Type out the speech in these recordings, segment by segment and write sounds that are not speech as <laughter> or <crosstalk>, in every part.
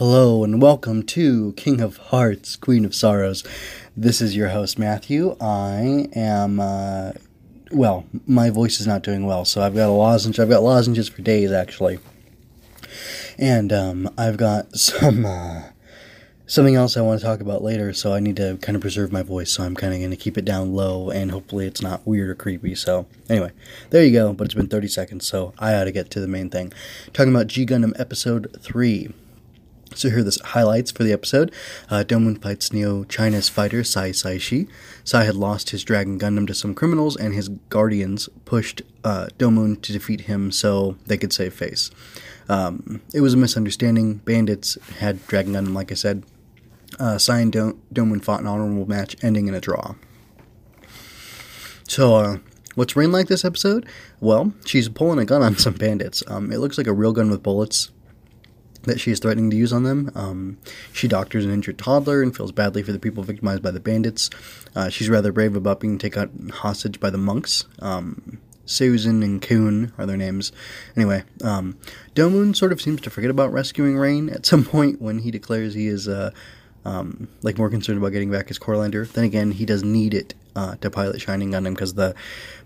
Hello and welcome to King of Hearts, Queen of Sorrows. This is your host Matthew. I am, uh, well, my voice is not doing well, so I've got a lozenge. I've got lozenges for days actually, and um, I've got <laughs> some uh, something else I want to talk about later. So I need to kind of preserve my voice. So I'm kind of going to keep it down low, and hopefully it's not weird or creepy. So anyway, there you go. But it's been 30 seconds, so I ought to get to the main thing. Talking about G Gundam Episode Three. So here are the highlights for the episode. Uh, Domon fights Neo China's fighter Sai Saici. Sai had lost his Dragon Gundam to some criminals, and his guardians pushed uh, Domon to defeat him so they could save face. Um, it was a misunderstanding. Bandits had Dragon Gundam, like I said. Uh, Sai and Dom- Domon fought an honorable match, ending in a draw. So, uh, what's Rain like this episode? Well, she's pulling a gun on some bandits. Um, it looks like a real gun with bullets that she is threatening to use on them. Um, she doctors an injured toddler and feels badly for the people victimized by the bandits. Uh, she's rather brave about being taken hostage by the monks. Um, Susan and Coon are their names. Anyway, um, sort of seems to forget about rescuing Rain at some <laughs> point when he declares he is uh, um, like more concerned about getting back his Corelander. Then again, he does need it uh, to pilot Shining Gundam because the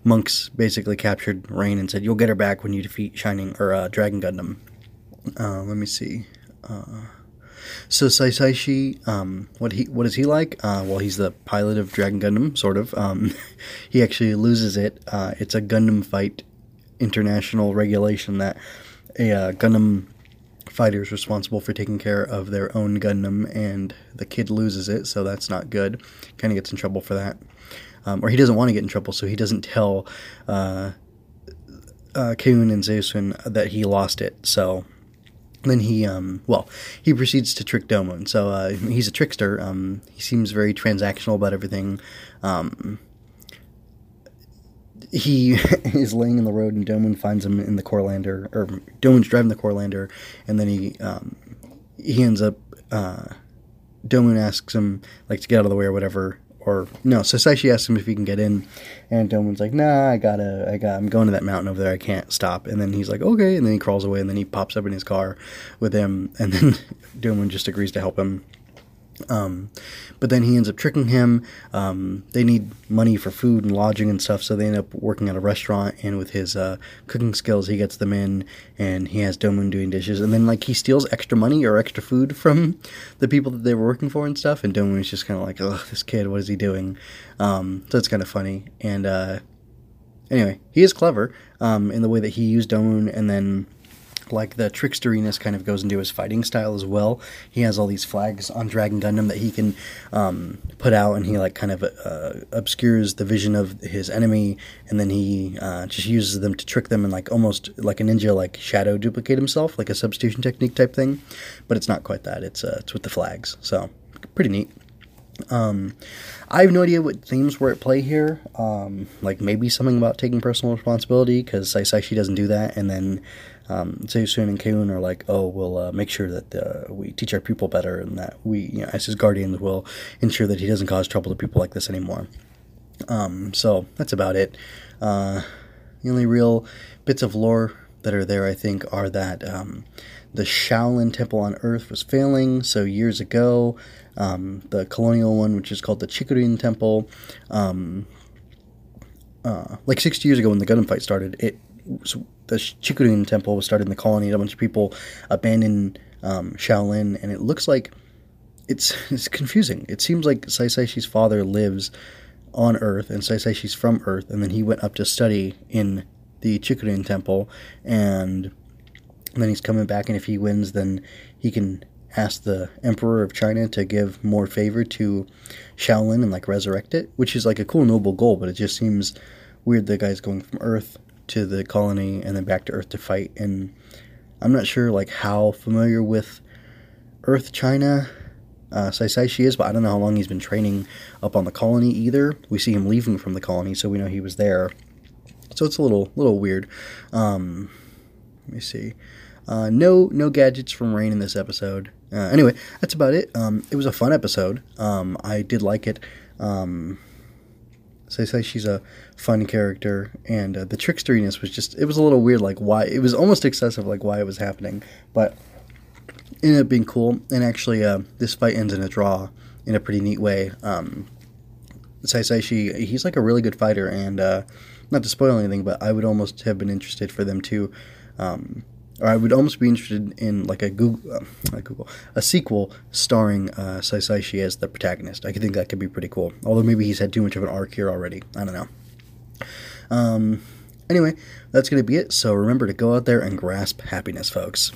monks basically captured Rain and said, "You'll get her back when you defeat Shining or uh, Dragon Gundam." Uh, let me see. Uh, so Sai Saici, um, what he what is he like? Uh, well, he's the pilot of Dragon Gundam, sort of. Um, <laughs> he actually loses it. Uh, it's a Gundam fight international regulation that a uh, Gundam fighter is responsible for taking care of their own Gundam, and the kid loses it, so that's not good. Kind of gets in trouble for that, um, or he doesn't want to get in trouble, so he doesn't tell uh, uh, and Zeusun that he lost it. So then he um well he proceeds to trick Domon. So uh, he's a trickster. Um, he seems very transactional about everything. Um, he <laughs> is laying in the road and Domon finds him in the Corelander or Domon's driving the Corelander and then he um, he ends up uh, Domon asks him like to get out of the way or whatever or no, so Saishi asks him if he can get in, and Domon's like, "Nah, I gotta, I got, I'm going to that mountain over there. I can't stop." And then he's like, "Okay," and then he crawls away, and then he pops up in his car with him, and then <laughs> Domon just agrees to help him. Um, but then he ends up tricking him. Um, they need money for food and lodging and stuff, so they end up working at a restaurant. And with his uh, cooking skills, he gets them in, and he has Domon doing dishes. And then like he steals extra money or extra food from the people that they were working for and stuff. And Domon is just kind of like, "Ugh, this kid, what is he doing?" Um, so it's kind of funny. And uh, anyway, he is clever um, in the way that he used Domon, and then like the tricksteriness kind of goes into his fighting style as well. He has all these flags on Dragon Gundam that he can um, put out, and he like kind of uh, obscures the vision of his enemy, and then he uh, just uses them to trick them and like almost like a ninja, like shadow duplicate himself, like a substitution technique type thing. But it's not quite that. It's uh, it's with the flags, so pretty neat. Um, I have no idea what themes were at play here. Um, like maybe something about taking personal responsibility because Saisashi doesn't do that, and then um, Zeusun and Kuhn are like, oh, we'll uh, make sure that uh, we teach our pupil better, and that we, you know, as his guardians, will ensure that he doesn't cause trouble to people like this anymore. Um, so that's about it. Uh, the only real bits of lore that are there, I think, are that um, the Shaolin Temple on Earth was failing. So years ago, um, the colonial one, which is called the Chikurin Temple, um, uh, like 60 years ago when the Gundam fight started, it so the Chikurin Temple was started in the colony. A bunch of people abandoned um, Shaolin, and it looks like it's <laughs> it's confusing. It seems like Sai Saici's father lives on Earth, and Sai Saici's from Earth, and then he went up to study in the Chikurin Temple, and then he's coming back, and if he wins, then he can ask the Emperor of China to give more favor to Shaolin and like resurrect it, which is like a cool noble goal, but it just seems weird the guy's going from Earth to the colony and then back to Earth to fight. And I'm not sure like how familiar with Earth China uh, Sai Saici is, but I don't know how long he's been training up on the colony either. We see him leaving from the colony, so we know he was there. So it's a little little weird. Um, let me see. Uh, no no gadgets from Rain in this episode. Uh, anyway, that's about it. Um, it was a fun episode. Um, I did like it. Um, so they say she's a fun character, and uh, the tricksteriness was just, it was a little weird, like why, it was almost excessive, like why it was happening. But ended up being cool. And actually, uh, this fight ends in a draw in a pretty neat way. Um, Sai Saici, he's like a really good fighter, and uh, not to spoil anything, but I would almost have been interested for them to, um, or I would almost be interested in like a Google, uh, Google, a sequel starring uh, Sai Saici as the protagonist. I think that could be pretty cool. Although maybe he's had too much of an arc here already. I don't know. Um, anyway, that's going to be it. So remember to go out there and grasp happiness, folks.